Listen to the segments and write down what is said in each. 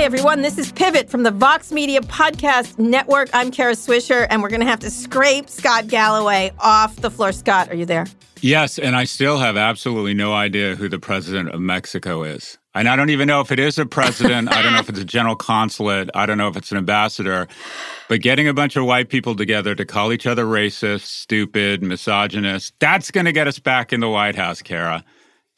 Hi, everyone. This is Pivot from the Vox Media Podcast Network. I'm Kara Swisher, and we're going to have to scrape Scott Galloway off the floor. Scott, are you there? Yes, and I still have absolutely no idea who the president of Mexico is. And I don't even know if it is a president. I don't know if it's a general consulate. I don't know if it's an ambassador. But getting a bunch of white people together to call each other racist, stupid, misogynist, that's going to get us back in the White House, Kara.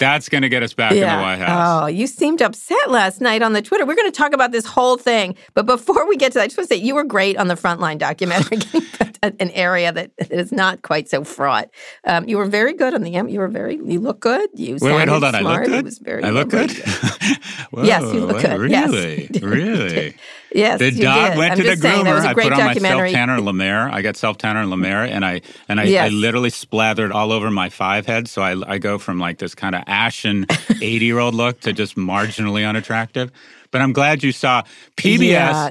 That's going to get us back yeah. in the White House. Oh, you seemed upset last night on the Twitter. We're going to talk about this whole thing. But before we get to that, I just want to say you were great on the Frontline documentary, an area that is not quite so fraught. Um, you were very good on the You were very, you look good. You wait, wait, hold on. Smart. I look good? It was very, I look good? Whoa, yes, you look good. Really? Yes. really? Yes, the dog did. went I'm to the saying, groomer. I put on my self tanner La Mer. I got self tanner La Mer, and I and I, yes. I, literally slathered all over my five head. So I I go from like this kind of ashen eighty year old look to just marginally unattractive. But I'm glad you saw PBS. Yeah.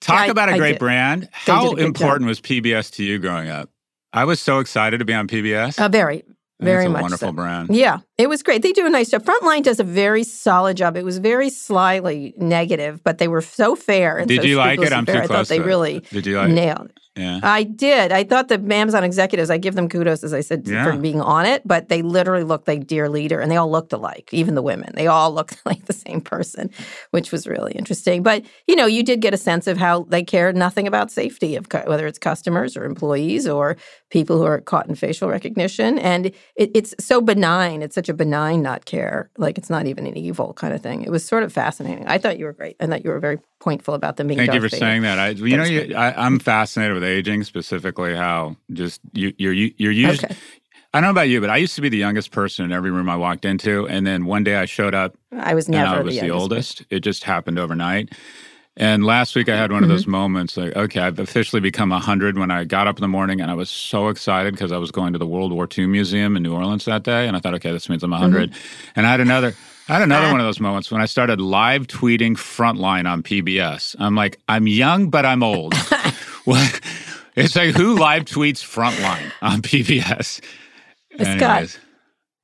Talk about a great brand. How important job. was PBS to you growing up? I was so excited to be on PBS. Uh, very, very much. wonderful so. brand. Yeah, it was great. They do a nice job. Frontline does a very solid job. It was very slyly negative, but they were so fair. And Did so you like it? I'm fair. too close. I thought they really Did you like nailed it. Yeah. I did. I thought the Amazon executives, I give them kudos, as I said, yeah. for being on it, but they literally looked like dear leader and they all looked alike, even the women. They all looked like the same person, which was really interesting. But, you know, you did get a sense of how they cared nothing about safety, of whether it's customers or employees or people who are caught in facial recognition. And it, it's so benign. It's such a benign not care. Like it's not even an evil kind of thing. It was sort of fascinating. I thought you were great and that you were very pointful about them being Thank you for Vader. saying that. I, you know, you, I, am fascinated with aging, specifically how just you, you're you're used. Okay. I don't know about you, but I used to be the youngest person in every room I walked into, and then one day I showed up. I was never. I was the, the oldest. Person. It just happened overnight. And last week I had one of those mm-hmm. moments like, okay, I've officially become 100 when I got up in the morning and I was so excited because I was going to the World War II Museum in New Orleans that day. And I thought, okay, this means I'm 100. Mm-hmm. And I had another. I had another one of those moments when I started live tweeting Frontline on PBS. I'm like, I'm young, but I'm old. it's like, who live tweets Frontline on PBS? Scott,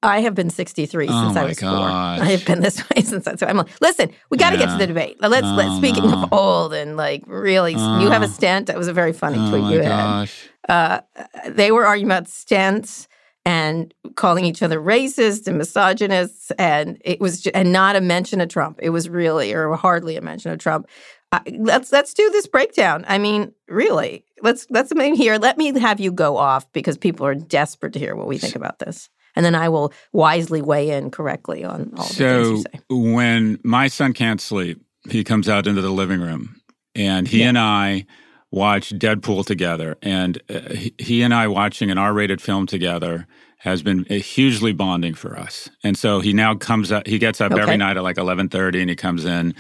I have been 63 oh since I was gosh. four. I have been this way since I. So I'm like, listen, we got to yeah. get to the debate. Let's. Oh, let's speaking no. of old and like really, oh. you have a stent. That was a very funny oh tweet you gosh. had. Uh, they were arguing about stents and calling each other racist and misogynists, and it was just, and not a mention of Trump. It was really or hardly a mention of Trump. Uh, let's let's do this breakdown. I mean, really, let's let's here. Let me have you go off because people are desperate to hear what we think about this, and then I will wisely weigh in correctly on all so the things you say. when my son can't sleep, he comes out into the living room, and he yeah. and I watch Deadpool together, and uh, he and I watching an R-rated film together has been hugely bonding for us. And so he now comes up. He gets up okay. every night at like eleven thirty, and he comes in,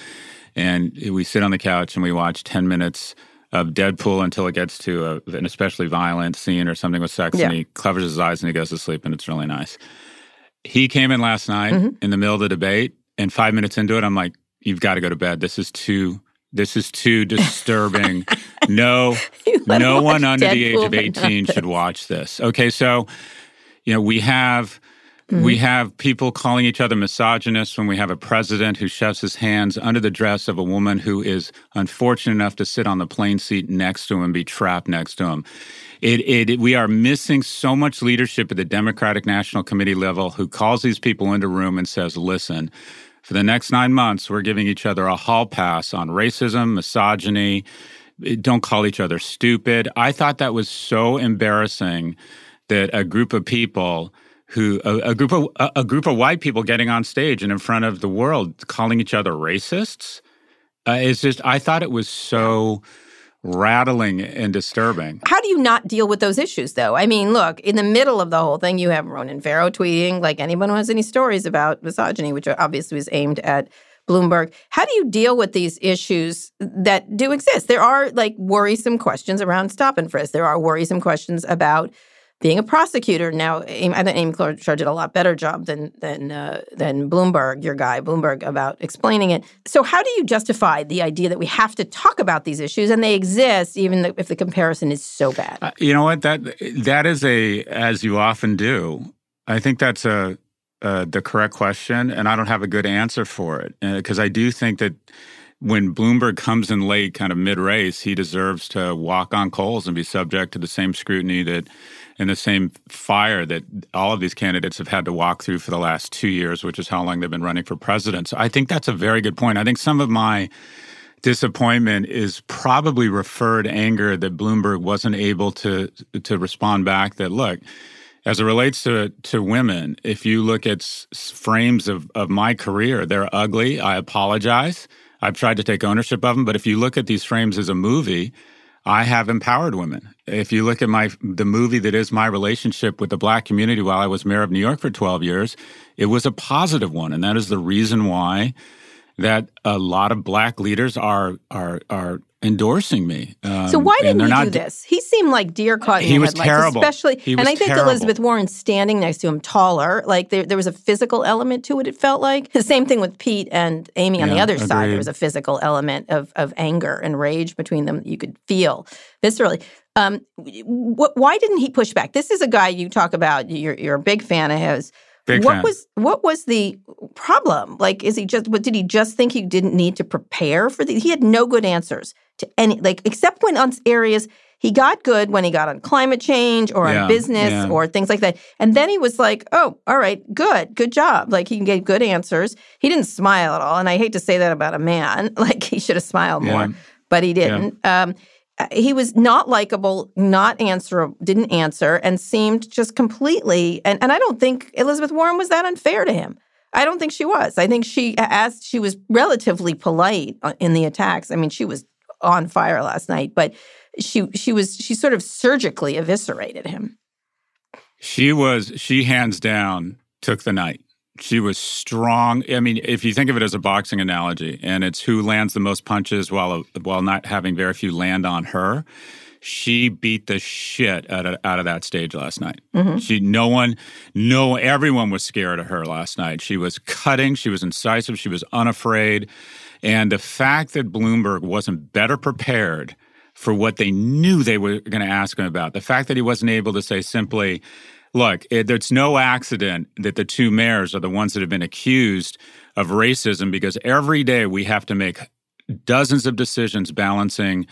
and we sit on the couch and we watch ten minutes of Deadpool until it gets to a, an especially violent scene or something with sex, yeah. and he covers his eyes and he goes to sleep, and it's really nice. He came in last night mm-hmm. in the middle of the debate, and five minutes into it, I'm like, "You've got to go to bed. This is too this is too disturbing. no, no one under Deadpool the age of 18 should watch this. Okay, so you know, we have mm-hmm. we have people calling each other misogynists when we have a president who shoves his hands under the dress of a woman who is unfortunate enough to sit on the plane seat next to him and be trapped next to him. It, it, we are missing so much leadership at the Democratic National Committee level who calls these people into room and says, listen, for the next nine months, we're giving each other a hall pass on racism, misogyny. Don't call each other stupid. I thought that was so embarrassing that a group of people who a, a group of a, a, group of white people getting on stage and in front of the world calling each other racists uh, is just. I thought it was so rattling and disturbing. How do you not deal with those issues, though? I mean, look, in the middle of the whole thing, you have Ronan Farrow tweeting like anyone who has any stories about misogyny, which obviously was aimed at Bloomberg. How do you deal with these issues that do exist? There are like worrisome questions around stop and frisk. There are worrisome questions about being a prosecutor. Now, I think Amy Klobuchar did a lot better job than than uh, than Bloomberg, your guy Bloomberg, about explaining it. So, how do you justify the idea that we have to talk about these issues and they exist, even if the comparison is so bad? Uh, you know what that that is a as you often do. I think that's a uh, the correct question, and I don't have a good answer for it because uh, I do think that when Bloomberg comes in late, kind of mid race, he deserves to walk on coals and be subject to the same scrutiny that and the same fire that all of these candidates have had to walk through for the last two years, which is how long they've been running for president. So I think that's a very good point. I think some of my disappointment is probably referred anger that Bloomberg wasn't able to to respond back. That look, as it relates to to women, if you look at s- frames of of my career, they're ugly. I apologize. I've tried to take ownership of them, but if you look at these frames as a movie, I have empowered women. If you look at my the movie that is my relationship with the black community while I was mayor of New York for 12 years, it was a positive one, and that is the reason why that a lot of black leaders are are are endorsing me. Um, so why didn't they're he do this? He seemed like deer caught in He was headlights, terrible. especially. He and I think terrible. Elizabeth Warren standing next to him, taller, like there, there was a physical element to it. It felt like the same thing with Pete and Amy on the Yeah, other side. There was a physical element of of anger and rage between them that you could feel viscerally. Um, wh- why didn't he push back? This is a guy you talk about. You're you're a big fan of his. Big what fan. was what was the problem? Like, is he just? What did he just think he didn't need to prepare for the? He had no good answers to any, like except when on areas he got good when he got on climate change or Yeah, on business yeah. or things like that. And then he was like, "Oh, all right, good, good job." Like he gave good answers. He didn't smile at all, and I hate to say that about a man. Like he should have smiled more, Yeah. but he didn't. Um, he was not likable, not answerable, didn't answer, and seemed just completely. And, and I don't think Elizabeth Warren was that unfair to him. I don't think she was. I think she, as she was relatively polite uh, in the attacks. I mean, she was on fire last night, but she she was she sort of surgically eviscerated him. She was, she hands down took the night. She was strong. I mean, if you think of it as a boxing analogy, and it's who lands the most punches while while not having very few land on her, she beat the shit out of out of that stage last night. Mm-hmm. She, no one, no, everyone was scared of her last night. She was cutting. She was incisive. She was unafraid, and the fact that Bloomberg wasn't better prepared for what they knew they were going to ask him about. The fact that he wasn't able to say simply, look, eh, it, it's no accident that the two mayors are the ones that have been accused of racism because every day we have to make dozens of decisions balancing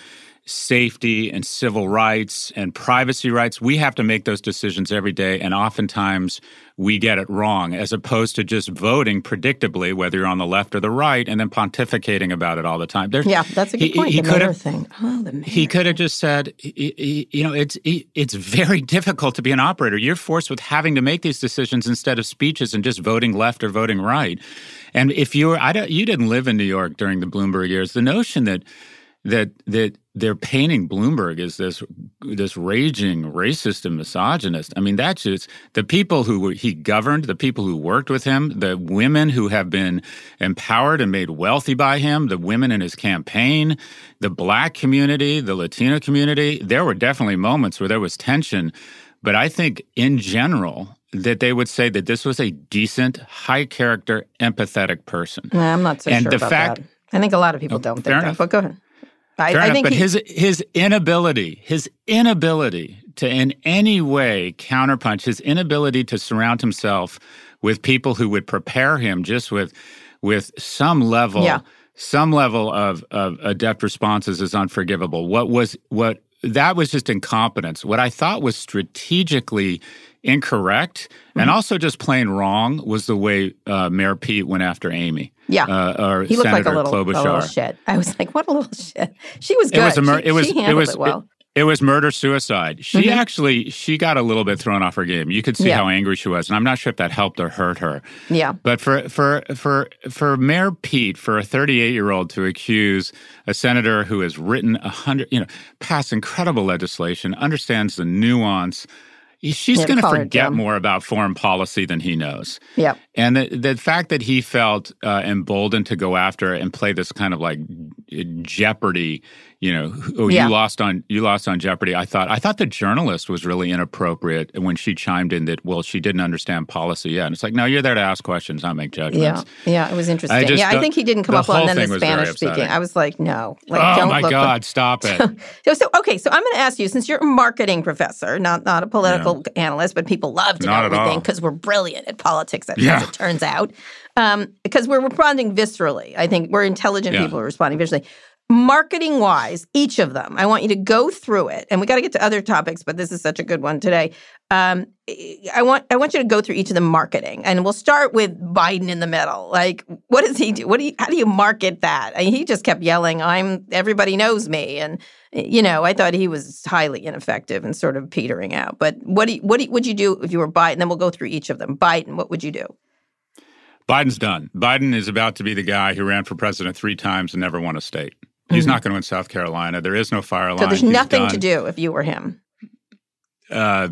safety and civil rights and privacy rights. We have to make those decisions every day, and oftentimes we get it wrong, as opposed to just voting predictably, whether you're on the left or the right, and then pontificating about it all the time. There's, Yeah, that's a good he- point. He, oh, the could have thing. Oh, he could have just said, he- he- you know, it's he- it's very difficult to be an operator. You're forced with having to make these decisions instead of speeches and just voting left or voting right. And if you were, I don't, you didn't live in New York during the Bloomberg years. The notion that that that they're painting Bloomberg as this this raging racist and misogynist. I mean, that's just the people who he governed, the people who worked with him, the women who have been empowered and made wealthy by him, the women in his campaign, the black community, the Latino community. There were definitely moments where there was tension, but I think in general that they would say that this was a decent, high character, empathetic person. Nah, I'm not so And sure the about fact- that. I think a lot of people oh, don't think that. enough. But go ahead. I, Fair I think but he- his his inability, his inability to in any way counterpunch, his inability to surround himself with people who would prepare him just with with some level, Yeah. some level of of adept responses is unforgivable. What was what that was just incompetence. What I thought was strategically incorrect and Mm-hmm. also just plain wrong was the way uh, Mayor Pete went after Amy. Yeah. uh, or he looked Senator like a little, a little Klobuchar. shit. I was like, what a little shit. She was good. It was a mur- she, it was it was it well. it was murder suicide. She Mhm. actually she got a little bit thrown off her game. You could see Yeah. how angry she was, and I'm not sure if that helped or hurt her. yeah. But for for for for Mayor Pete, for a 38 year old to accuse a senator who has written a hundred, you know, passed incredible legislation, understands the nuance. She's Yeah, going to forget more about foreign policy than he knows. Yeah. And the, the fact that he felt uh, emboldened to go after and play this kind of like Jeopardy, you know, oh, Yeah. you lost on you lost on Jeopardy. I thought I thought the journalist was really inappropriate when she chimed in that well she didn't understand policy yet. And it's like no, you're there to ask questions, not make judgments. Yeah. Yeah. It was interesting. just yeah. I think he didn't come up well. And then the Spanish speaking. I was like, no. Like, oh my God, stop it! So, so okay, so I'm going to ask you, since you're a marketing professor, not not a political analyst, but people love to Not know everything because we're brilliant at politics at Yeah. As it turns out, um, because we're responding viscerally. I think we're intelligent Yeah. people are responding viscerally. Marketing wise, each of them, I want you to go through it, and we got to get to other topics, but this is such a good one today. Um, I want I want you to go through each of the marketing, and we'll start with Biden in the middle. Like, what does he do? What do you? How do you market that? I mean, he just kept yelling, "I'm everybody knows me," and you know, I thought he was highly ineffective and sort of petering out. But what do you, what do you, would you do if you were Biden? Then we'll go through each of them. Biden, what would you do? Biden's done. Biden is about to be the guy who ran for president three times and never won a state. He's Mhm. not going to win South Carolina. There is no fire line. So there's He's nothing to do if you were him. uh,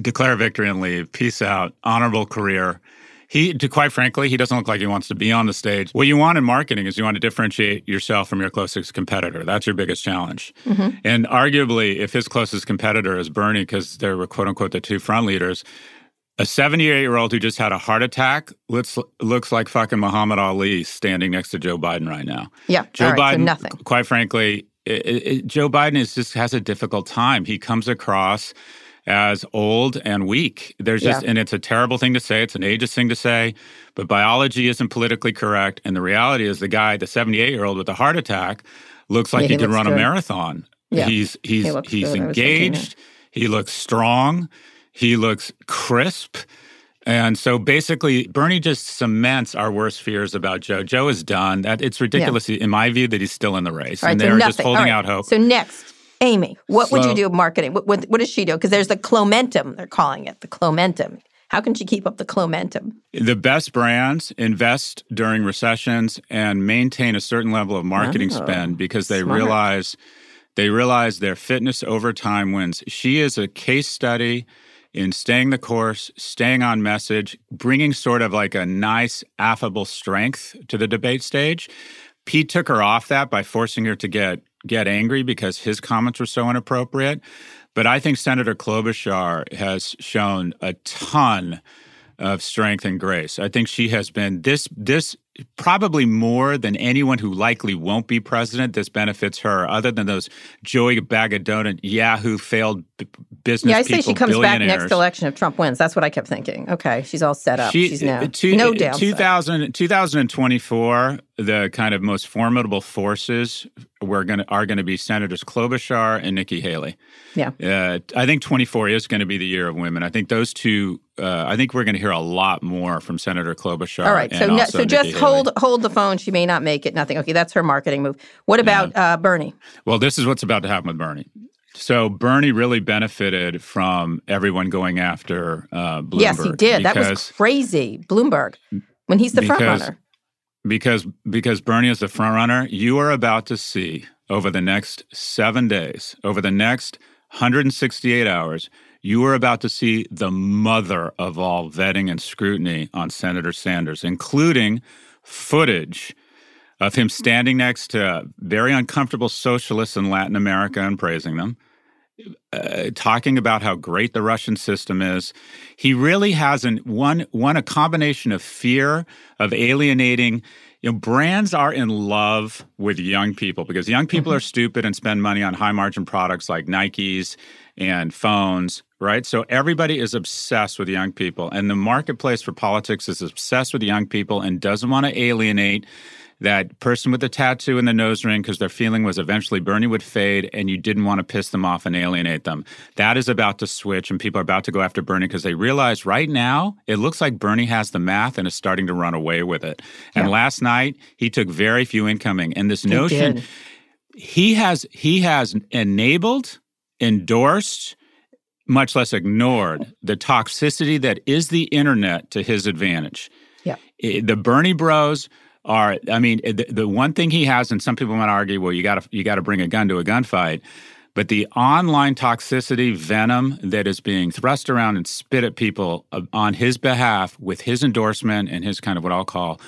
declare victory and leave. Peace out. Honorable career. He, to quite frankly, he doesn't look like he wants to be on the stage. What you want in marketing is you want to differentiate yourself from your closest competitor. That's your biggest challenge. Mhm. And arguably, if his closest competitor is Bernie, because they were quote unquote the two front leaders, a 78 year old who just had a heart attack looks looks like fucking Muhammad Ali standing next to Joe Biden right now. Yeah, Joe right, so Biden, nothing. quite frankly, it, it, Joe Biden is just has a difficult time. He comes across as old and weak. There's just, Yeah. and it's a terrible thing to say. It's an ageist thing to say, but biology isn't politically correct. And the reality is, the guy, the 78 year old with the heart attack, looks like Yeah, he, he could run good. a marathon. Yeah. He's he's He he's good. I was thinking engaged. He looks strong. He looks crisp. And so basically, Bernie just cements our worst fears about Joe. Joe is done. That it's ridiculous, in my view, that he's still in the race, right, and they're nothing. just holding right, out hope. So next, Amy, what would you do with marketing? What, what, what does she do? Because there's the clomentum, they're calling it the clomentum. How can she keep up the clomentum? the best brands invest during recessions and maintain a certain level of marketing Oh, spend because they smart. realize they realize their fitness over time wins. She is a case study in staying the course, staying on message, bringing sort of like a nice affable strength to the debate stage. Pete took her off that by forcing her to get get angry because his comments were so inappropriate. But I think Senator Klobuchar has shown a ton of strength and grace. I think she has been this this probably more than anyone who likely won't be president. This benefits her, other than those Joey Bag of Donut Yahoo failed b- business. Yeah, I say she comes back next election if Trump wins. That's what I kept thinking. Okay, she's all set up. She- she's now uh, two- no downside. 2000, 2024, the kind of most formidable forces were going to are going to be Senators Klobuchar and Nikki Haley. Yeah. uh, I think 24 is going to be the year of women. I think those two. Uh, I think we're going to hear a lot more from Senator Klobuchar. All right, so no, so just Nikki hold Haley. hold the phone. She may not make it. Nothing. Okay, that's her marketing move. What about uh, Bernie? Well, this is what's about to happen with Bernie. So Bernie really benefited from everyone going after uh, Bloomberg. yes, he did. That was crazy. Bloomberg, when he's the front because- runner. because because Bernie is the front runner. You are about to see over the next seven days, over the next 168 hours, you are about to see the mother of all vetting and scrutiny on Senator Sanders, including footage of him standing next to very uncomfortable socialists in Latin America and praising them. Uh, talking about how great the Russian system is, he really hasn't one one a combination of fear of alienating. You know, brands are in love with young people because young people are stupid and spend money on high margin products like Nikes and phones, right? So everybody is obsessed with young people, and the marketplace for politics is obsessed with young people and doesn't want to alienate that person with the tattoo and the nose ring because their feeling was eventually Bernie would fade and you didn't want to piss them off and alienate them. That is about to switch and people are about to go after Bernie because they realize right now it looks like Bernie has the math and is starting to run away with it. And Yeah. last night he took very few incoming and this notion did. he has he has enabled, endorsed, much less ignored the toxicity that is the internet to his advantage. Yeah. The Bernie Bros are. I mean, the, the one thing he has, and some people might argue, well, you got to you got to bring a gun to a gunfight. But the online toxicity venom that is being thrust around and spit at people uh, on his behalf with his endorsement and his kind of what I'll call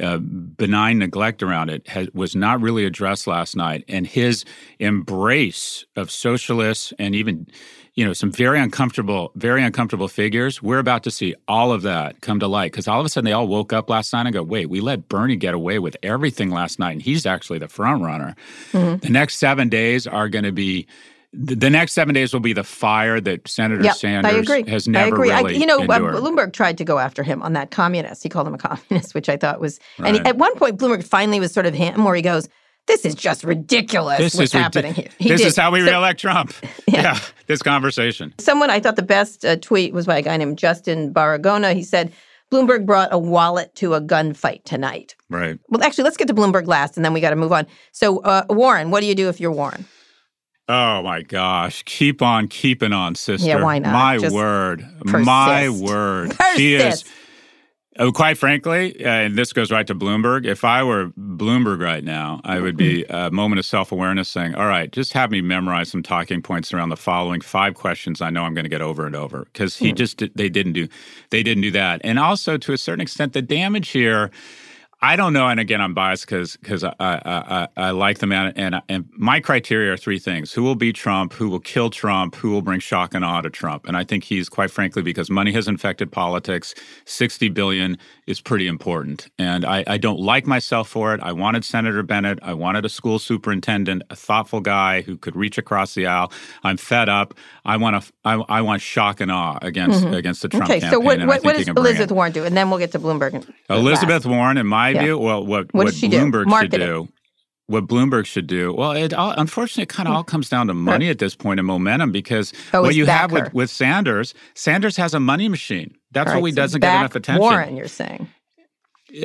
uh, benign neglect around it has, was not really addressed last night. And his embrace of socialists and even, you know, some very uncomfortable, very uncomfortable figures. We're about to see all of that come to light because all of a sudden they all woke up last night and go, "Wait, we let Bernie get away with everything last night, and he's actually the front runner." The next seven days are going to be the, next seven days will be the fire that Senator Yep, Sanders I agree. has I never agree. really I, you know, uh, endured. Bloomberg tried to go after him on that communist. He called him a communist, which I thought was. And he- at one point, Bloomberg finally was sort of him, where he goes, "This is just ridiculous. this what's is ridi- happening here?" He this did. is how we So- reelect Trump. yeah. this conversation. Someone I thought the best uh, tweet was by a guy named Justin Baragona. He said, "Bloomberg brought a wallet to a gunfight tonight." Right. Well, actually, let's get to Bloomberg last, and then we got to move on. So, uh, Warren, what do you do if you're Warren? Oh my gosh. Keep on keeping on, sister. Yeah, why not? My Just word. My persist. word. She is Persist. Quite frankly, uh, and this goes right to Bloomberg. If I were Bloomberg right now, I would be Mm-hmm. a moment of self awareness saying, all right, just have me memorize some talking points around the following five questions I know I'm going to get over and over. Because Hmm. he just, they didn't do, they didn't do that. And also to a certain extent, the damage here, I don't know, and again, I'm biased because because I, I, I I like the man, and and my criteria are three things: who will beat Trump, who will kill Trump, who will bring shock and awe to Trump. And I think he's quite frankly because money has infected politics. Sixty billion is pretty important, and I, I don't like myself for it. I wanted Senator Bennet, I wanted a school superintendent, a thoughtful guy who could reach across the aisle. I'm fed up. I want to. I, I want shock and awe against against the Trump Mm-hmm. Okay, so what, what, what does can bring it. Elizabeth Warren do? And then we'll get to Bloomberg. and- Elizabeth Warren, in my Yeah. well, what What what, she do? Bloomberg should do, what Bloomberg should do, well, it all, unfortunately, it kind of all comes down to money at this point and momentum because Oh, what you have her. with, with Sanders, Sanders has a money machine. That's All what he so doesn't get enough attention. Warren, you're saying.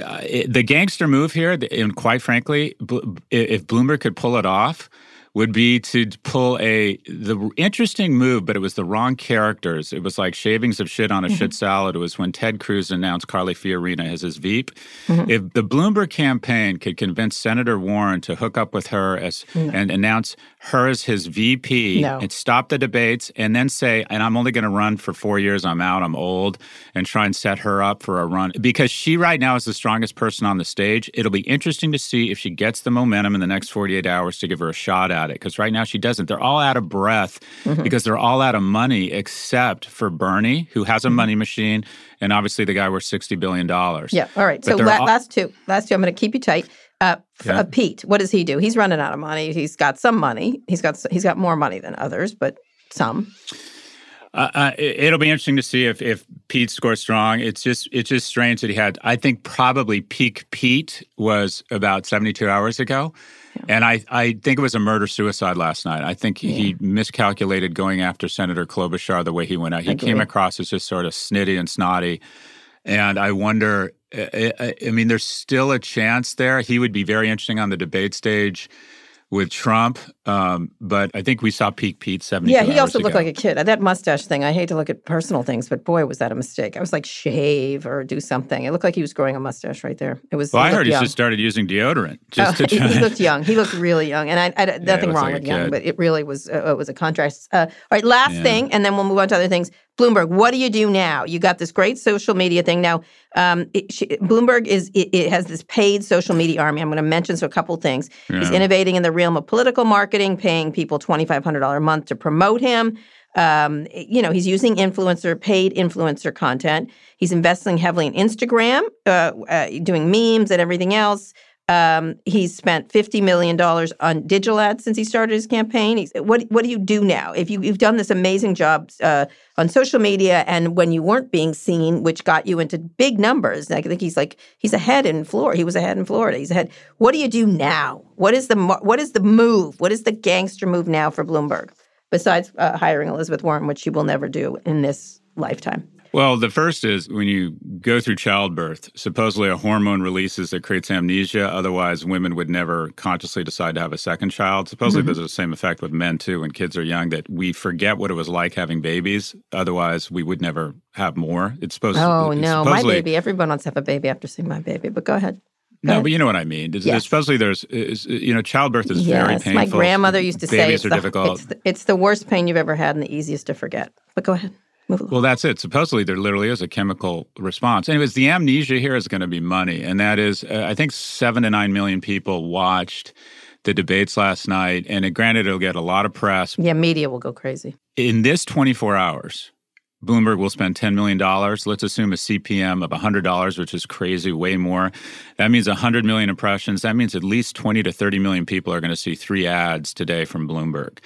Uh, it- the gangster move here, and quite frankly, Bl- if Bloomberg could pull it off, would be to pull a the interesting move, but it was the wrong characters. It was like shavings of shit on a Mm-hmm. shit salad. It was when Ted Cruz announced Carly Fiorina as his Veep. Mm-hmm. If the Bloomberg campaign could convince Senator Warren to hook up with her as and announce her as his VP No. and stop the debates, and then say, "And I'm only going to run for four years. I'm out. I'm old," and try and set her up for a run because she right now is the strongest person on the stage. It'll be interesting to see if she gets the momentum in the next 48 hours to give her a shot at it because right now she doesn't. They're all out of breath mm-hmm. because they're all out of money except for Bernie, who has a mm-hmm. money machine, and obviously the guy worth 60 billion dollars. Yeah. All right. But So la- all- last two. Last two. I'm going to keep you tight. Uh, Okay. uh, Pete, what does he do? He's running out of money. He's got some money. He's got he's got more money than others, but some. Uh, uh, it- it'll be interesting to see if if Pete scores strong. It's just it's just strange that he had. I think probably peak Pete was about seventy two hours ago, and I I think it was a murder suicide last night. I think he miscalculated going after Senator Klobuchar the way he went out. He came across as just sort of snitty and snotty, and I wonder. I, I, mean, there's still a chance there. He would be very interesting on the debate stage with Trump, um, but I think we saw peak Pete seventy. Yeah, he also looked ago. like a kid. That mustache thing. I hate to look at personal things, but boy, was that a mistake. I was like, shave or do something. It looked like he was growing a mustache right there. It was. Well, he I heard he just started using deodorant just Oh, to he, try. he looked young. He looked really young, and I, I nothing looks wrong like with young, but it really was uh, it was a contrast. Uh, all right, last Yeah. thing, and then we'll move on to other things. Bloomberg, what do you do now? You got this great social media thing now. Um, it, she, Bloomberg is it, it has this paid social media army. I'm going to mention so a couple things. He's innovating in the realm of political marketing, paying people twenty five hundred dollar a month to promote him. Um, you know, he's using influencer, paid influencer content. He's investing heavily in Instagram, uh, uh, doing memes and everything else. Um, he's spent fifty million dollars on digital ads since he started his campaign. He's, what What do you do now? If you, you've done this amazing job uh, on social media, and when you weren't being seen, which got you into big numbers, I think he's like he's ahead in Florida. He was ahead in Florida. He's ahead. What do you do now? What is the What is the move? What is the gangster move now for Bloomberg? Besides uh, hiring Elizabeth Warren, which she will never do in this lifetime. Well, the first is when you go through childbirth, supposedly a hormone releases that creates amnesia. Otherwise, women would never consciously decide to have a second child. Supposedly, Mm-hmm. there's the same effect with men too. When kids are young, that we forget what it was like having babies. Otherwise, we would never have more. It's supposed. Oh it's no, my baby! Everyone wants to have a baby after seeing my baby. But go ahead. No, ahead. but you know what I mean. It's- Yes. Supposedly, there's is, you know, childbirth is very Yes, painful. my grandmother used to say Babies it's are the, difficult. It's, the, it's the worst pain you've ever had and the easiest to forget. But go ahead. Well, that's it. Supposedly, there literally is a chemical response. Anyways, the amnesia here is going to be money, and that is, uh, I think, seven to nine million people watched the debates last night, and it, granted, it'll get a lot of press. yeah, media will go crazy. In this 24 hours, Bloomberg will spend $10 million. Let's assume a CPM of $100, which is crazy, way more. That means 100 million impressions. That means at least 20 to 30 million people are going to see three ads today from Bloomberg.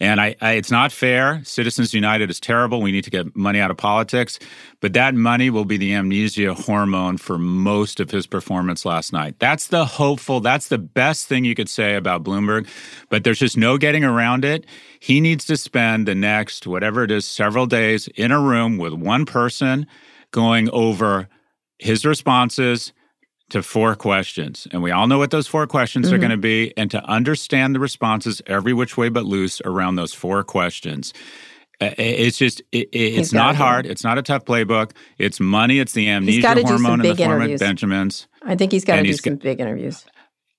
And I, I, it's not fair. Citizens United is terrible. We need to get money out of politics. But that money will be the amnesia hormone for most of his performance last night. That's the hopeful, that's the best thing you could say about Bloomberg. But there's just no getting around it. He needs to spend the next, whatever it is, several days in a room with one person going over his responses to four questions. And we all know what those four questions mm-hmm. are going to be, and to understand the responses every which way but loose around those four questions. It's just, it, it's not hard. It's not a tough playbook. It's money. It's the amnesia hormone in the form interviews. of Benjamins. I think he's got to do some big interviews.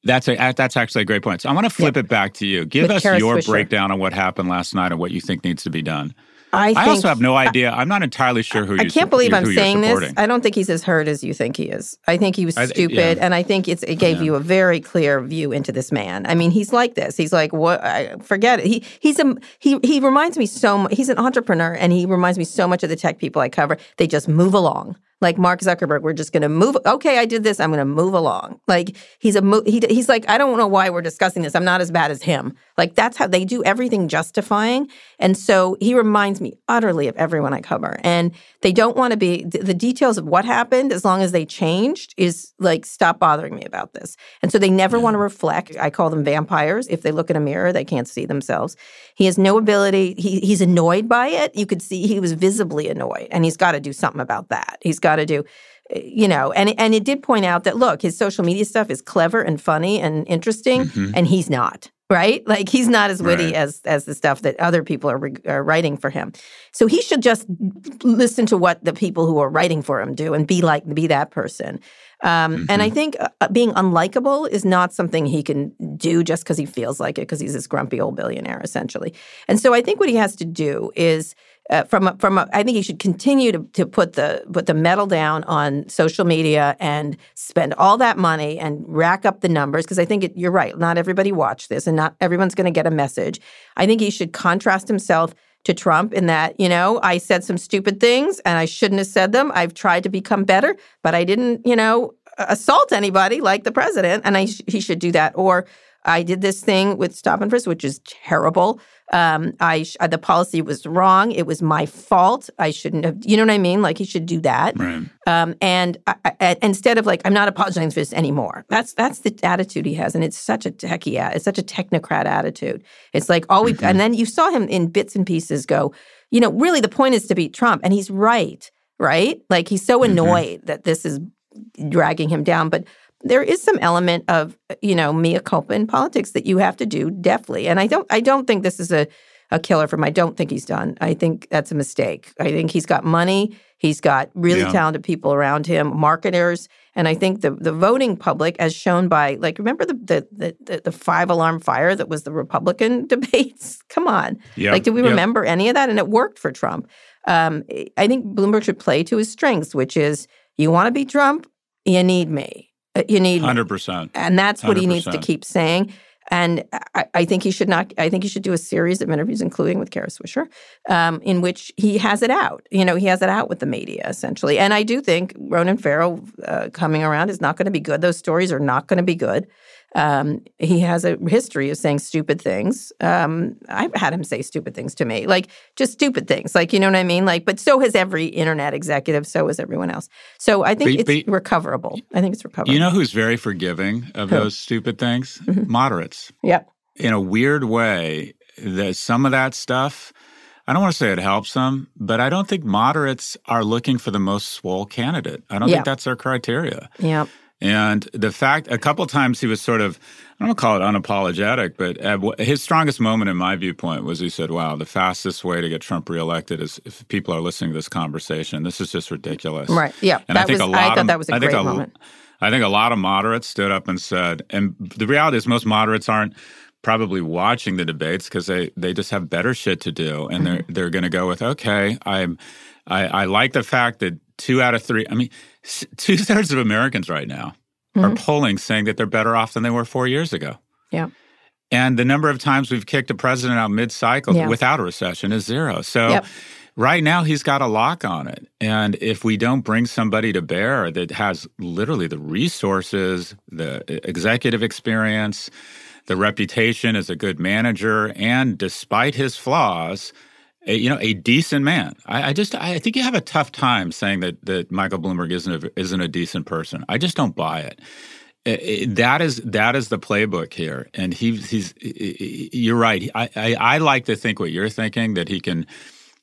That's a that's actually a great point. So I want to flip it back to you. Give With us Kara your Swisher. breakdown on what happened last night and what you think needs to be done. I, I also have no idea. I'm not entirely sure who. I can't believe I'm saying this. I don't think he's as hurt as you think he is. I think he was stupid, yeah. and I think it gave yeah. you a very clear view into this man. I mean, he's like this. He's like, what? I, forget it. He he's a he he reminds me so. much. He's an entrepreneur, and he reminds me so much of the tech people I cover. They just move along like Mark Zuckerberg, we're just going to move. Okay, I did this. I'm going to move along. Like he's a mo- he, he's like I don't know why we're discussing this. I'm not as bad as him. Like that's how they do everything justifying. And so he reminds me utterly of everyone I cover. And they don't want to be the, the details of what happened as long as they changed is like stop bothering me about this. And so they never yeah. want to mm. reflect. I call them vampires. If they look in a mirror, they can't see themselves. He has no ability. He, he's annoyed by it. You could see he was visibly annoyed, and he's got to do something about that. He's got to do you know and and it did point out that look his social media stuff is clever and funny and interesting mm-hmm. and he's not right like he's not as witty right. as as the stuff that other people are, are writing for him so he should just listen to what the people who are writing for him do and be like be that person um, mm-hmm. And I mm-hmm. think uh, being unlikable is not something he can do just because he feels like it, because he's this grumpy old billionaire, essentially. And so I think what he has to do is. Uh, from a, from a, I think he should continue to, to put the put the metal down on social media and spend all that money and rack up the numbers because I think it, you're right. Not everybody watched this, and not everyone's going to get a message. I think he should contrast himself to Trump in that, you know, I said some stupid things and I shouldn't have said them. I've tried to become better, but I didn't, you know, assault anybody like the president, and I sh- he should do that. Or I did this thing with stop and frisk, which is terrible. Um, I sh- the policy was wrong. It was my fault. I shouldn't have. You know what I mean? Like he should do that. Right. Um, and I, I, instead of like, I'm not apologizing for this anymore. That's that's the attitude he has, and it's such a techie. It's such a technocrat attitude. It's like all we. Mm-hmm. And then you saw him in bits and pieces go. You know, really, the point is to beat Trump, and he's right. Right? Like he's so mm-hmm. annoyed mm-hmm. that this is dragging him down. But there is some element of you know mea culpa in politics that you have to do deftly. And i don't i don't think this is a, a killer for him. I don't think he's done. I think that's a mistake. I think he's got money. He's got really yeah. talented people around him marketers. And i think the the voting public as shown by like remember the the the, the five alarm fire that was the republican debates? Come on. Like do we remember any of that? And it worked for trump. Um, i think bloomberg should play to his strengths which is you want to be trump? You need me you need 100%. And that's what 100%. he needs to keep saying. And I, I, think he should not. I think he should do a series of interviews, including with Kara Swisher, um, in which he has it out. You know, he has it out with the media essentially. And I do think Ronan Farrow uh, coming around is not going to be good. Those stories are not going to be good. Um, he has a history of saying stupid things. Um, I've had him say stupid things to me, like just stupid things, like you know what I mean. Like, but so has every internet executive. So has everyone else. So I think but, it's but, recoverable. I think it's recoverable. You know who's very forgiving of Who? those stupid things? Mm-hmm. Moderates. Yep. In a weird way, that some of that stuff. I don't want to say it helps them, but I don't think moderates are looking for the most swole candidate. I don't think that's their criteria. Yeah. And the fact, a couple times he was sort of, I don't call it unapologetic, but his strongest moment, in my viewpoint, was he said, "Wow, the fastest way to get Trump reelected is if people are listening to this conversation. This is just ridiculous." Right. Yeah. And I think was, a lot I thought of, that was a I great think a, moment. I think a lot of moderates stood up and said, and the reality is, most moderates aren't probably watching the debates because they they just have better shit to do, and mm-hmm. they're they're going to go with, "Okay, I'm." I, I like the fact that two out of three, I mean, two thirds of Americans right now mm-hmm. are polling saying that they're better off than they were four years ago. Yeah. And the number of times we've kicked a president out mid cycle yeah. without a recession is zero. So, yep. right now he's got a lock on it. And if we don't bring somebody to bear that has literally the resources, the executive experience, the reputation as a good manager, and despite his flaws, a, you know, a decent man. I, I, just, I think you have a tough time saying that that Michael Bloomberg isn't a, isn't a decent person. I just don't buy it. it, it that is that is the playbook here, and he, he's. You're right. I, I, I like to think what you're thinking that he can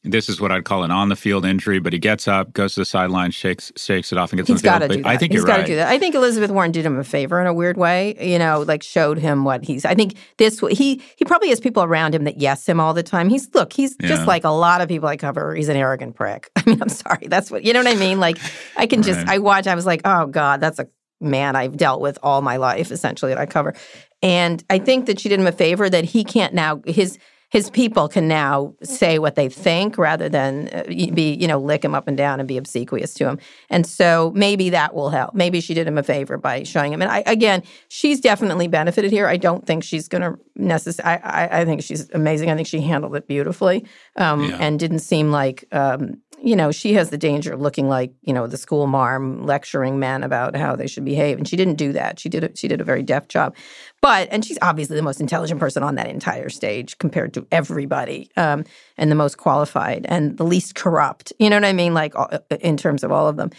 this is what I'd call an on the field injury, but he gets up, goes to the sideline, shakes shakes it off, and gets He's got to do that. I think he's got to do that. I think Elizabeth Warren did him a favor in a weird way. You know, like showed him what he's. I think this he he probably has people around him that yes him all the time. He's look, he's yeah. just like a lot of people I cover. He's an arrogant prick. I mean, I'm sorry. That's what you know what I mean. Like I can just right. I watch. I was like, oh god, that's a man I've dealt with all my life essentially that I cover. And I think that she did him a favor that he can't now his his people can now say what they think rather than uh, be, you know, lick him up and down and be obsequious to him. And so maybe that will help. Maybe she did him a favor by showing him. And I, again, she's definitely benefited here. I don't think she's going to necessarily, I, I, think she's amazing. I think she handled it beautifully um, yeah. and didn't seem like, um, you know, she has the danger of looking like, you know, the school marm lecturing men about how they should behave. And she didn't do that. She did a, she did a very deft job. But, and she's obviously the most intelligent person on that entire stage compared to everybody, um, and the most qualified and the least corrupt. You know what I mean? Like in terms of all of them.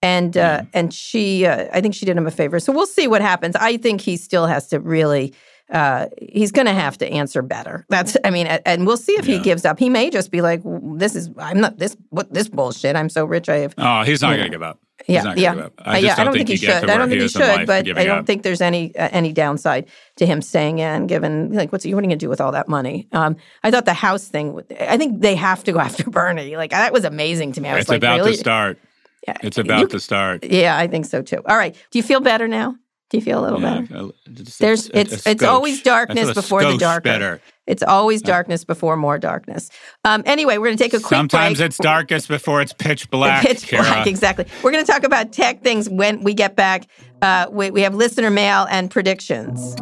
And uh, and she, uh, I think she did him a favor. So we'll see what happens. I think he still has to really uh, he's going to have to answer better. That's, I mean, and we'll see if yeah. he gives up. He may just be like, "This is, I'm not this, what this bullshit. I'm so rich. I have." Oh, he's not going to give up. Yeah, yeah. I, yeah, I don't think, think he should. I don't think he should, but I don't up. think there's any uh, any downside to him staying in. Given like, what's what are you going to do with all that money? Um, I thought the house thing. I think they have to go after Bernie. Like that was amazing to me. I was it's like, about really? to start. Yeah, it's about you, to start. Yeah, I think so too. All right. Do you feel better now? Do you feel a little yeah, better? There's a, it's a it's always darkness before the darker. Better. It's always darkness before more darkness. Um, anyway, we're going to take a quick Sometimes break. it's darkest before it's pitch black. pitch Kara. black, exactly. We're going to talk about tech things when we get back. Uh, we, we have listener mail and predictions.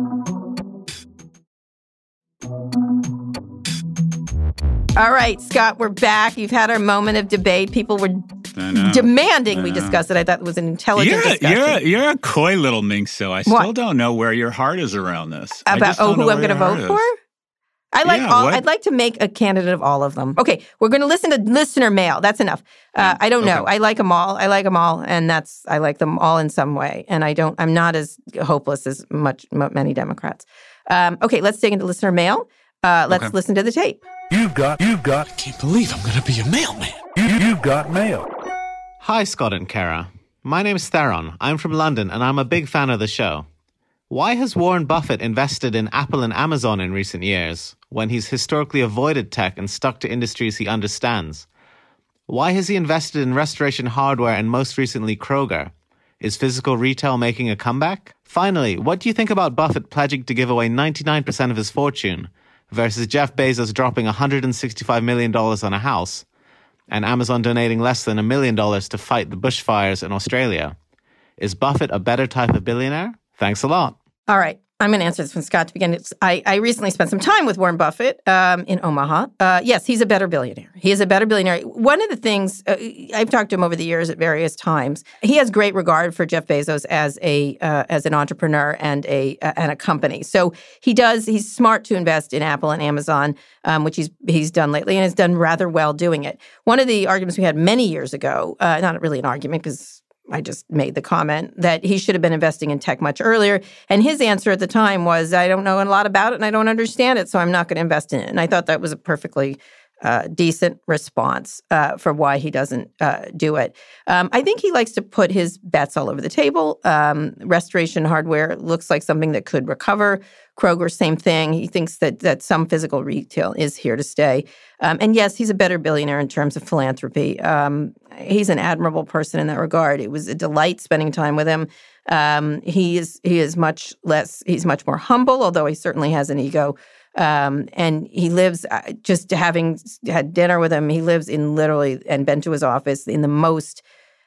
All right, Scott, we're back. You've had our moment of debate. People were demanding we discuss it. I thought it was an intelligent you're, discussion. You're a, you're a coy little minx, so I still what? don't know where your heart is around this. About oh, who I'm going to vote is. for? I like yeah, all. What? I'd like to make a candidate of all of them. Okay, we're going to listen to listener mail. That's enough. Uh, I don't okay. know. I like them all. I like them all, and that's I like them all in some way. And I don't. I'm not as hopeless as much many Democrats. Um, okay, let's dig into listener mail. Uh, let's okay. listen to the tape. You've got. You've got. I can't believe I'm going to be a mailman. You, you've got mail. Hi, Scott and Kara. My name is Theron. I'm from London and I'm a big fan of the show. Why has Warren Buffett invested in Apple and Amazon in recent years when he's historically avoided tech and stuck to industries he understands? Why has he invested in restoration hardware and most recently Kroger? Is physical retail making a comeback? Finally, what do you think about Buffett pledging to give away 99% of his fortune versus Jeff Bezos dropping $165 million on a house? And Amazon donating less than a million dollars to fight the bushfires in Australia. Is Buffett a better type of billionaire? Thanks a lot. All right. I'm going to answer this one, Scott, to begin. I, I recently spent some time with Warren Buffett um, in Omaha. Uh, yes, he's a better billionaire. He is a better billionaire. One of the things uh, I've talked to him over the years at various times, he has great regard for Jeff Bezos as a uh, as an entrepreneur and a uh, and a company. So he does. He's smart to invest in Apple and Amazon, um, which he's he's done lately, and has done rather well doing it. One of the arguments we had many years ago, uh, not really an argument because I just made the comment that he should have been investing in tech much earlier. And his answer at the time was, I don't know a lot about it and I don't understand it, so I'm not going to invest in it. And I thought that was a perfectly decent response uh, for why he doesn't uh, do it. Um, I think he likes to put his bets all over the table. Um, restoration hardware looks like something that could recover. Kroger, same thing. He thinks that that some physical retail is here to stay. Um, and yes, he's a better billionaire in terms of philanthropy. Um, he's an admirable person in that regard. It was a delight spending time with him. Um, he is he is much less. He's much more humble, although he certainly has an ego. Um, and he lives uh, just having had dinner with him. He lives in literally and been to his office in the most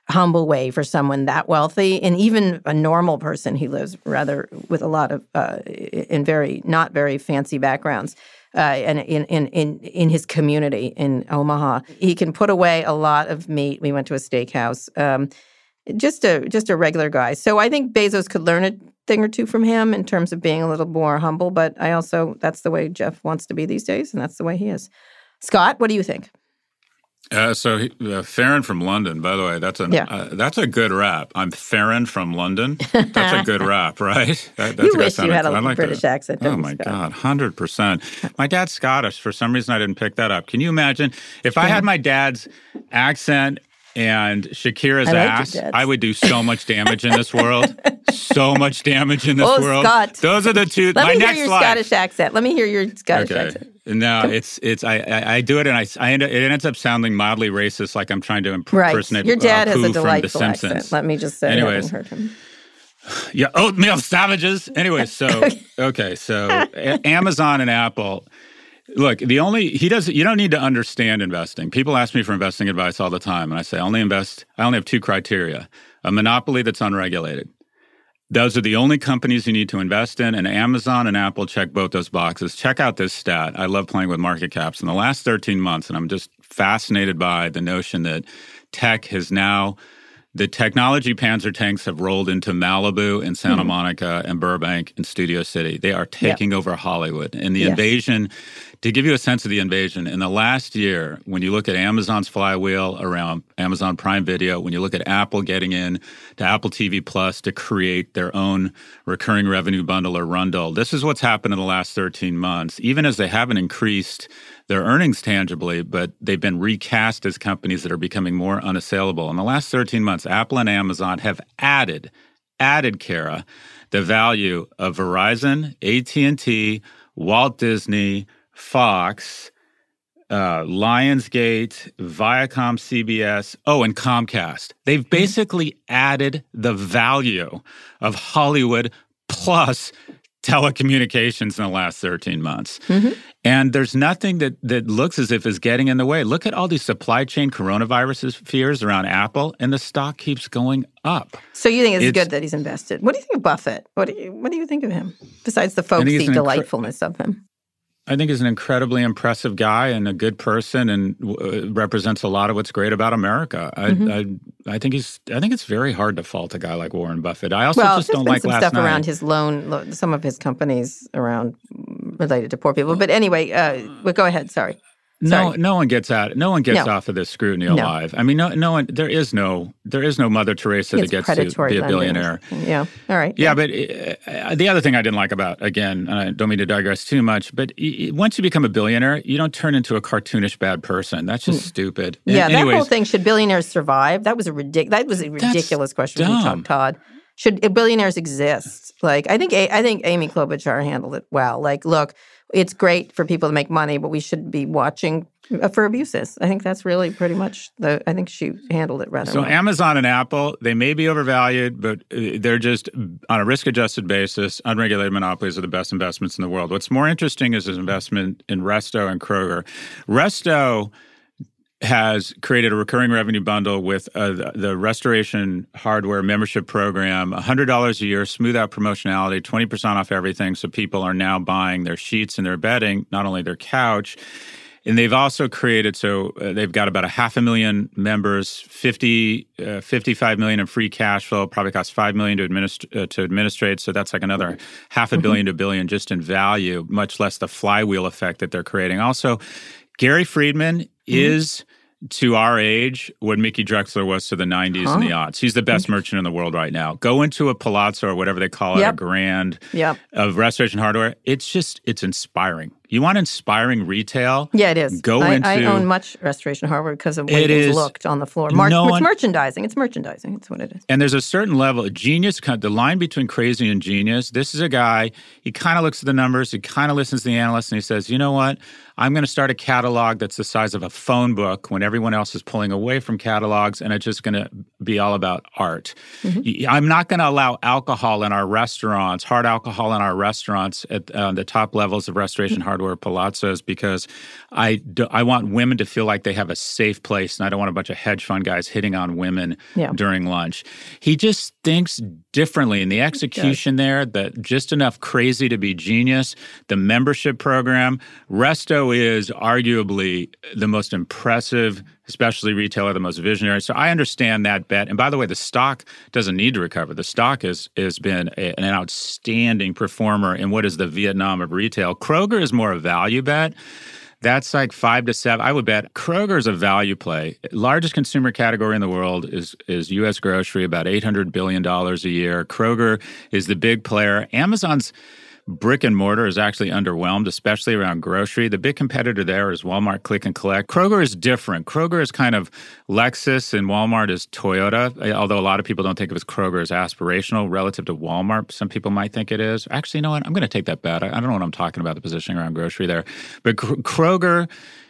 humble way for someone that wealthy and even a normal person he lives rather with a lot of uh, in very not very fancy backgrounds uh, and in, in in in his community in Omaha he can put away a lot of meat we went to a steakhouse um, just a just a regular guy so I think Bezos could learn a thing or two from him in terms of being a little more humble but I also that's the way Jeff wants to be these days and that's the way he is Scott what do you think uh, so he, uh, Theron from London, by the way, that's a Yeah. uh, that's a good rap. I'm Theron from London. That's a good rap, right? That, that's you a good wish you had a I like British that. accent Oh my Scott? God, hundred percent. My dad's Scottish. For some reason, I didn't pick that up. Can you imagine if I had my dad's accent and Shakira's I ass? I would do so much damage in this world. so much damage in this world. Oh, world. Scott. Those are the two. let my me hear your life. Scottish accent let me hear your Scottish Okay. accent No, it's it's I, I I do it and I, I end up, it ends up sounding mildly racist, like I'm trying to imp- Right. impersonate. Your dad uh, has a delightful from The Simpsons. accent. Let me just say, Anyways. heard him. Yeah, oatmeal savages. Anyway, so okay, so A- Amazon and Apple. Look, the only he does. You don't need to understand investing. People ask me for investing advice all the time, and I say I only invest. I only have two criteria: a monopoly that's unregulated. Those are the only companies you need to invest in, and Amazon and Apple check both those boxes. Check out this stat. I love playing with market caps. In the last 13 months, and I'm just fascinated by the notion that tech has now the technology panzer tanks have rolled into Malibu and Santa Hmm. Monica and Burbank and Studio City. They are taking over Hollywood. And the Yes. invasion, to give you a sense of the invasion, in the last year, when you look at Amazon's flywheel around Amazon Prime Video, when you look at Apple getting in to Apple TV Plus to create their own recurring revenue bundle or rundle, this is what's happened in the last 13 months. Even as they haven't increased their earnings tangibly, but they've been recast as companies that are becoming more unassailable. In the last 13 months, Apple and Amazon have added, added, Kara, the value of Verizon, AT&T, Walt Disney, Fox, uh, Lionsgate, Viacom, CBS, oh, and Comcast. They've basically added the value of Hollywood plus telecommunications in the last 13 months. Mm-hmm. And there's nothing that, that looks as if is getting in the way. Look at all these supply chain coronavirus fears around Apple, and the stock keeps going up. So you think it's, It's- good that he's invested? What do you think of Buffett? What do you What do you think of him? Besides the folksy an incre- delightfulness of him. I think he's an incredibly impressive guy and a good person, and uh, represents a lot of what's great about America. I, I, I think he's. I think it's very hard to fault a guy like Warren Buffett. I also Well, just don't like some last stuff night. around his loan, some of his companies around related to poor people. But anyway, uh, go ahead. Sorry. No, Sorry. no one gets out. No one gets No. off of this scrutiny No. alive. I mean, no, no one. There is no. There is no Mother Teresa that gets to be a lending. billionaire. Yeah. All right. Yeah, but uh, the other thing I didn't like about again, and I don't mean to digress too much, but y- once you become a billionaire, you don't turn into a cartoonish bad person. That's just stupid. Hmm. Yeah, And that anyways, whole thing. Should billionaires survive? That was a ridiculous. That was a ridiculous question from. Chuck Todd. Should uh, billionaires exist? Like, I think A- I think Amy Klobuchar handled it well. Like, look, it's great for people to make money, but we should be watching uh, for abuses. I think that's really pretty much the. I think she handled it rather So well. Amazon and Apple, they may be overvalued, but uh, they're just on a risk-adjusted basis. Unregulated monopolies are the best investments in the world. What's more interesting is his investment in Resto and Kroger. Resto has created a recurring revenue bundle with uh, the, the restoration hardware membership program $100 a year smooth out promotionality 20% off everything. So people are now buying their sheets and their bedding not only their couch. And they've also created so uh, they've got about a half a million members 50 uh, 55 million in free cash flow probably costs 5 million to administer uh, to administrate. So that's like another half a billion to billion just in value much less the flywheel effect that they're creating. Also Gary Friedman is to our age what Mickey Drexler was to the 90s and the aughts. He's the best mm. merchant in the world right now. Go into a Palazzo or whatever they call it, a grand Yep. of restoration hardware. It's just, it's inspiring. You want inspiring retail? Yeah, it is. Go I, into. I own much restoration hardware because of the way It is- looked on the floor. Mar- no it's one- merchandising. It's merchandising. It's what it is. and there's a certain level of genius, kind- the line between crazy and genius. This is a guy, he kind of looks at the numbers, he kind of listens to the analysts, and he says, you know what? I'm going to start a catalog that's the size of a phone book when everyone else is pulling away from catalogs, and it's just going to be all about art. I'm not going to allow alcohol in our restaurants, hard alcohol in our restaurants at uh, the top levels of restoration hardware hardware palazzos because I, do, I want women to feel like they have a safe place and I don't want a bunch of hedge fund guys hitting on women Yeah. during lunch. He just thinks differently in the execution there that just enough crazy to be genius. The membership program, Resto is arguably the most impressive especially retailer, the most visionary. So I understand that bet. And by the way, the stock doesn't need to recover. The stock has has been a, an outstanding performer in what is the Vietnam of retail. Kroger is more a value bet. That's like five to seven. I would bet Kroger is a value play. Largest consumer category in the world is is U.S. grocery, about eight hundred billion dollars a year. Kroger is the big player. Amazon's brick and mortar is actually underwhelmed, especially around grocery. The big competitor there is Walmart Click and Collect. Kroger is different. Kroger is kind of Lexus and Walmart is Toyota, eh, although a lot of people don't think of as Kroger as aspirational relative to Walmart. Some people might think it is. Actually, you know what? I'm going to take that bet. I, I don't know what I'm talking about, the positioning around grocery there. But Kroger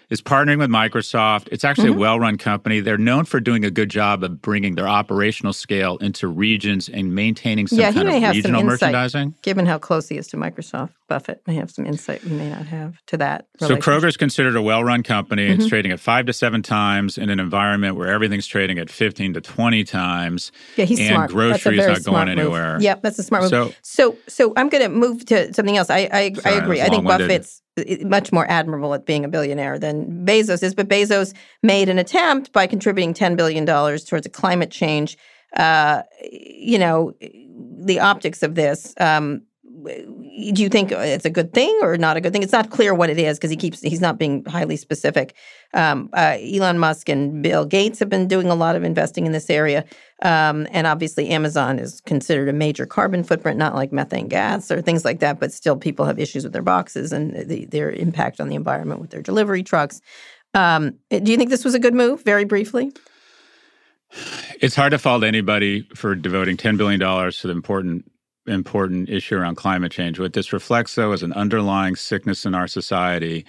is partnering with Microsoft. It's actually Mm-hmm. a well run company. They're known for doing a good job of bringing their operational scale into regions and maintaining some yeah, kind of have some regional insight. merchandising. Given how close he is to Microsoft, Buffett may have some insight we may not have to that. So. Mm-hmm. Kroger's considered a well-run company. It's trading at five to seven times in an environment where everything's trading at fifteen to twenty times. Yeah, he's and smart. grocery that's a very not going smart move. anywhere. Yep, that's a smart move. So- So, so, I'm going to move to something else. I, I, Sorry, I agree. I think. Buffett's much more admirable at being a billionaire than Bezos is. But Bezos made an attempt by contributing ten billion dollars towards a climate change. Uh, you know, the optics of this. Um, do you think it's a good thing or not a good thing? It's not clear what it is because he keeps he's not being highly specific. Um, uh, Elon Musk and Bill Gates have been doing a lot of investing in this area, um, and obviously Amazon is considered a major carbon footprint, not like methane gas or things like that. But still, people have issues with their boxes and the, their impact on the environment with their delivery trucks. Um, do you think this was a good move? Very briefly. It's hard to fault anybody for devoting ten billion dollars to the important important issue around climate change. What this reflects, though, is an underlying sickness in our society,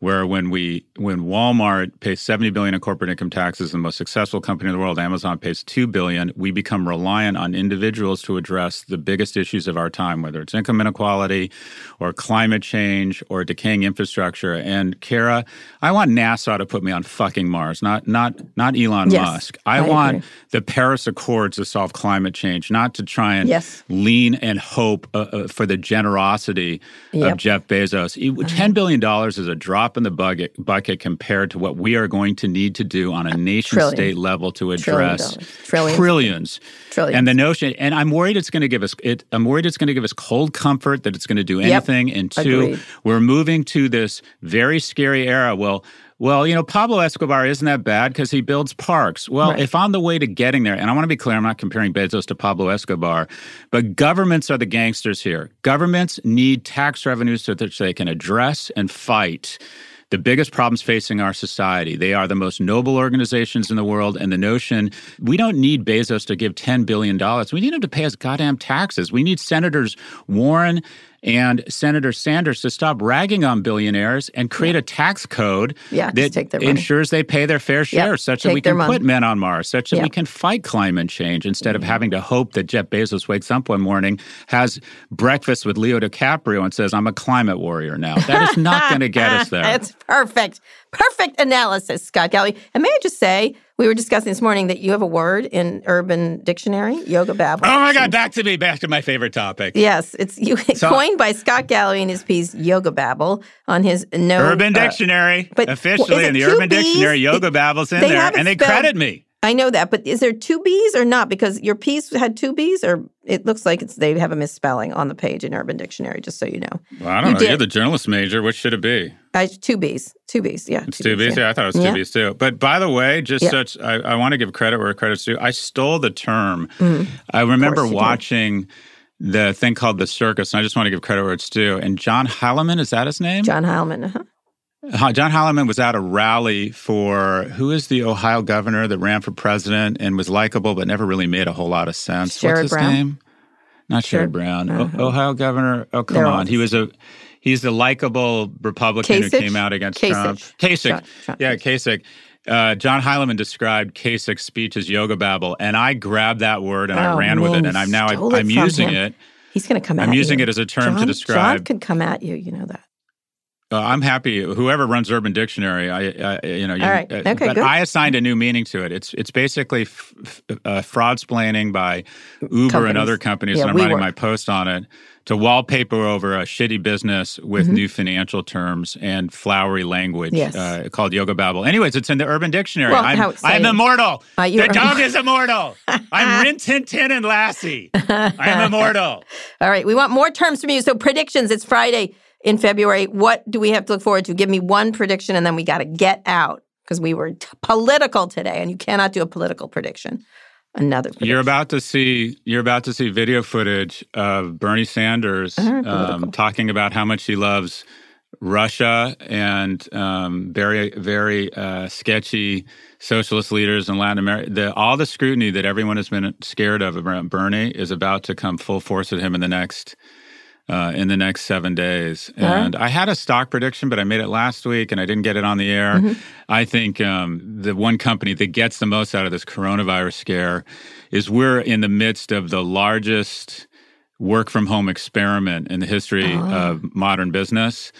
where when we when Walmart pays seventy billion in corporate income taxes, the most successful company in the world, Amazon pays two billion, we become reliant on individuals to address the biggest issues of our time, whether it's income inequality, or climate change, or decaying infrastructure. And Kara, I want NASA to put me on fucking Mars, not not not Elon Yes, Musk. I, I want agree. the Paris Accords to solve climate change, not to try and Yes. lean and hope uh, uh, for the generosity Yep. of Jeff Bezos. $10 billion is a drop in the bucket, bucket compared to what we are going to need to do on a nation Trillion. state level to address dollars. Trillions. trillions. Trillions. And the notion, and I'm worried it's going to give us, it, I'm worried it's going to give us cold comfort that it's going to do Yep. anything. And two, Agreed. we're moving to this very scary era. Well, well, you know, Pablo Escobar isn't that bad because he builds parks. Well, Right. if on the way to getting there, and I want to be clear, I'm not comparing Bezos to Pablo Escobar, but governments are the gangsters here. Governments need tax revenues so that they can address and fight the biggest problems facing our society. They are the most noble organizations in the world. And the notion we don't need Bezos to give $10 billion. We need him to pay us goddamn taxes. We need Senators Warren and Senator Sanders to stop ragging on billionaires and create a tax code Yeah, that take their money. ensures they pay their fair share, such that we can money. put men on Mars, such that we can fight climate change instead of mm-hmm. having to hope that Jeff Bezos wakes up one morning, has breakfast with Leo DiCaprio, and says, I'm a climate warrior now. That is not going to get us there. That's perfect. Perfect analysis, Scott Galloway. And may I just say, we were discussing this morning that you have a word in Urban Dictionary, yoga babble. Oh my God, back to me, back to my favorite topic. Yes, it's you, So- coined by Scott Galloway in his piece Yoga Babble on his no Urban uh, Dictionary, but- officially in the Urban? Dictionary, yoga babbles in They there, and they credit me. I know that, but is there two B's or not? Because your piece had two B's, or it looks like it's they have a misspelling on the page in Urban Dictionary. Just so you know, Well, I don't You know. did. You're the journalist major. What should it be? I, two B's, two B's, yeah, It's two B's. Yeah, I thought it was two Yeah. B's too. But by the way, just Yeah. such, I, I want to give credit where credit's due. I stole the term. I remember you did. watching the thing called the circus, and I just want to give credit where it's due. And John Halliman, is that his name? John Heilemann. Uh-huh. John Halliman was at a rally for who is the Ohio governor that ran for president and was likable but never really made a whole lot of sense. Sherrod What's his Brown? name? Not Sherrod- Sherrod Brown. Uh-huh. O- Ohio governor. Oh, come They're on. He was a he's the likable Republican who came out against Kasich. Trump. Kasich. John- John yeah, Kasich. Uh, John Heilemann described Kasich's speech as yoga babble, and I grabbed that word and I Oh, ran with it, and I'm now stole I'm using him. it. He's going to come at you. I'm using you. it as a term to describe- John could come at you. You know that. Uh, I'm happy. Whoever runs Urban Dictionary, I, I you know, you, All right. uh, but good. I assigned a new meaning to it. It's it's basically f- f- uh, fraud splaining by Uber and other companies, Yeah, and I'm writing WeWork. my post on it to wallpaper over a shitty business with Mm-hmm. new financial terms and flowery language Yes. uh, called Yoga Babble. Anyways, it's in the Urban Dictionary. Well, I'm, I'm immortal. Uh, the dog is immortal. I'm Rin Tin Tin and Lassie. I'm immortal. All right, we want more terms from you. So predictions. It's Friday in February. What do we have to look forward to? Give me one prediction, and then we got to get out because we were t- political today, and you cannot do a political prediction. Another. Prediction. You're about to see you're about to see video footage of Bernie Sanders political. um, talking about how much he loves Russia and um, very very uh, sketchy socialist leaders in Latin America. The, all the scrutiny that everyone has been scared of around Bernie is about to come full force at him in the next. Uh, in the next seven days, right. and I had a stock prediction, but I made it last week, and I didn't get it on the air. Mm-hmm. I think um, the one company that gets the most out of this coronavirus scare is we're in the midst of the largest work from home experiment in the history Oh. of modern business.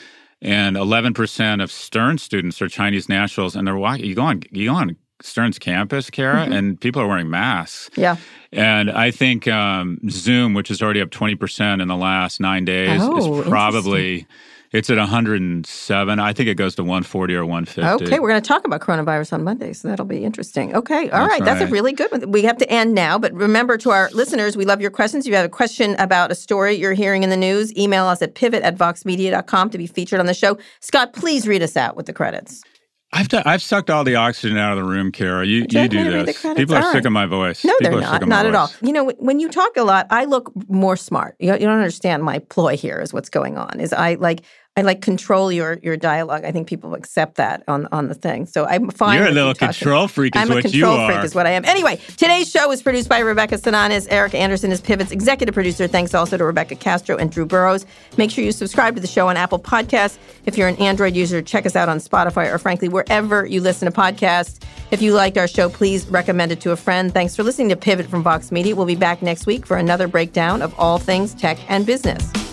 And 11% of Stern students are Chinese nationals, and they're walking. You go on, you go on Stern's campus, Kara, Mm-hmm. and people are wearing masks. Yeah. And I think um, Zoom, which is already up 20% in the last nine days, Oh, is probably it's at 107. I think it goes to 140 or 150. Okay, we're going to talk about coronavirus on Monday, so that'll be interesting. Okay, all That's right, that's a really good one. We have to end now, but remember to our listeners, we love your questions. If you have a question about a story you're hearing in the news, email us at pivot at voxmedia.com to be featured on the show. Scott, please read us out with the credits. I've, I've sucked all the oxygen out of the room, Kara. You, you you like me do this. People are All sick of my voice. No, People they're not. Not at all. You know, when you talk a lot, I look more smart. You, you don't understand my ploy here. Is what's going on. Is I like I like control your your dialogue. I think people accept that on on the thing. So I'm fine. You're a little talking. control freak, is I'm a control freak, is what I am. Anyway, today's show was produced by Rebecca Sananes. Eric Anderson is Pivot's executive producer. Thanks also to Rebecca Castro and Drew Burrows. Make sure you subscribe to the show on Apple Podcasts. If you're an Android user, check us out on Spotify or frankly wherever you listen to podcasts. If you liked our show, please recommend it to a friend. Thanks for listening to Pivot from Vox Media. We'll be back next week for another breakdown of all things tech and business.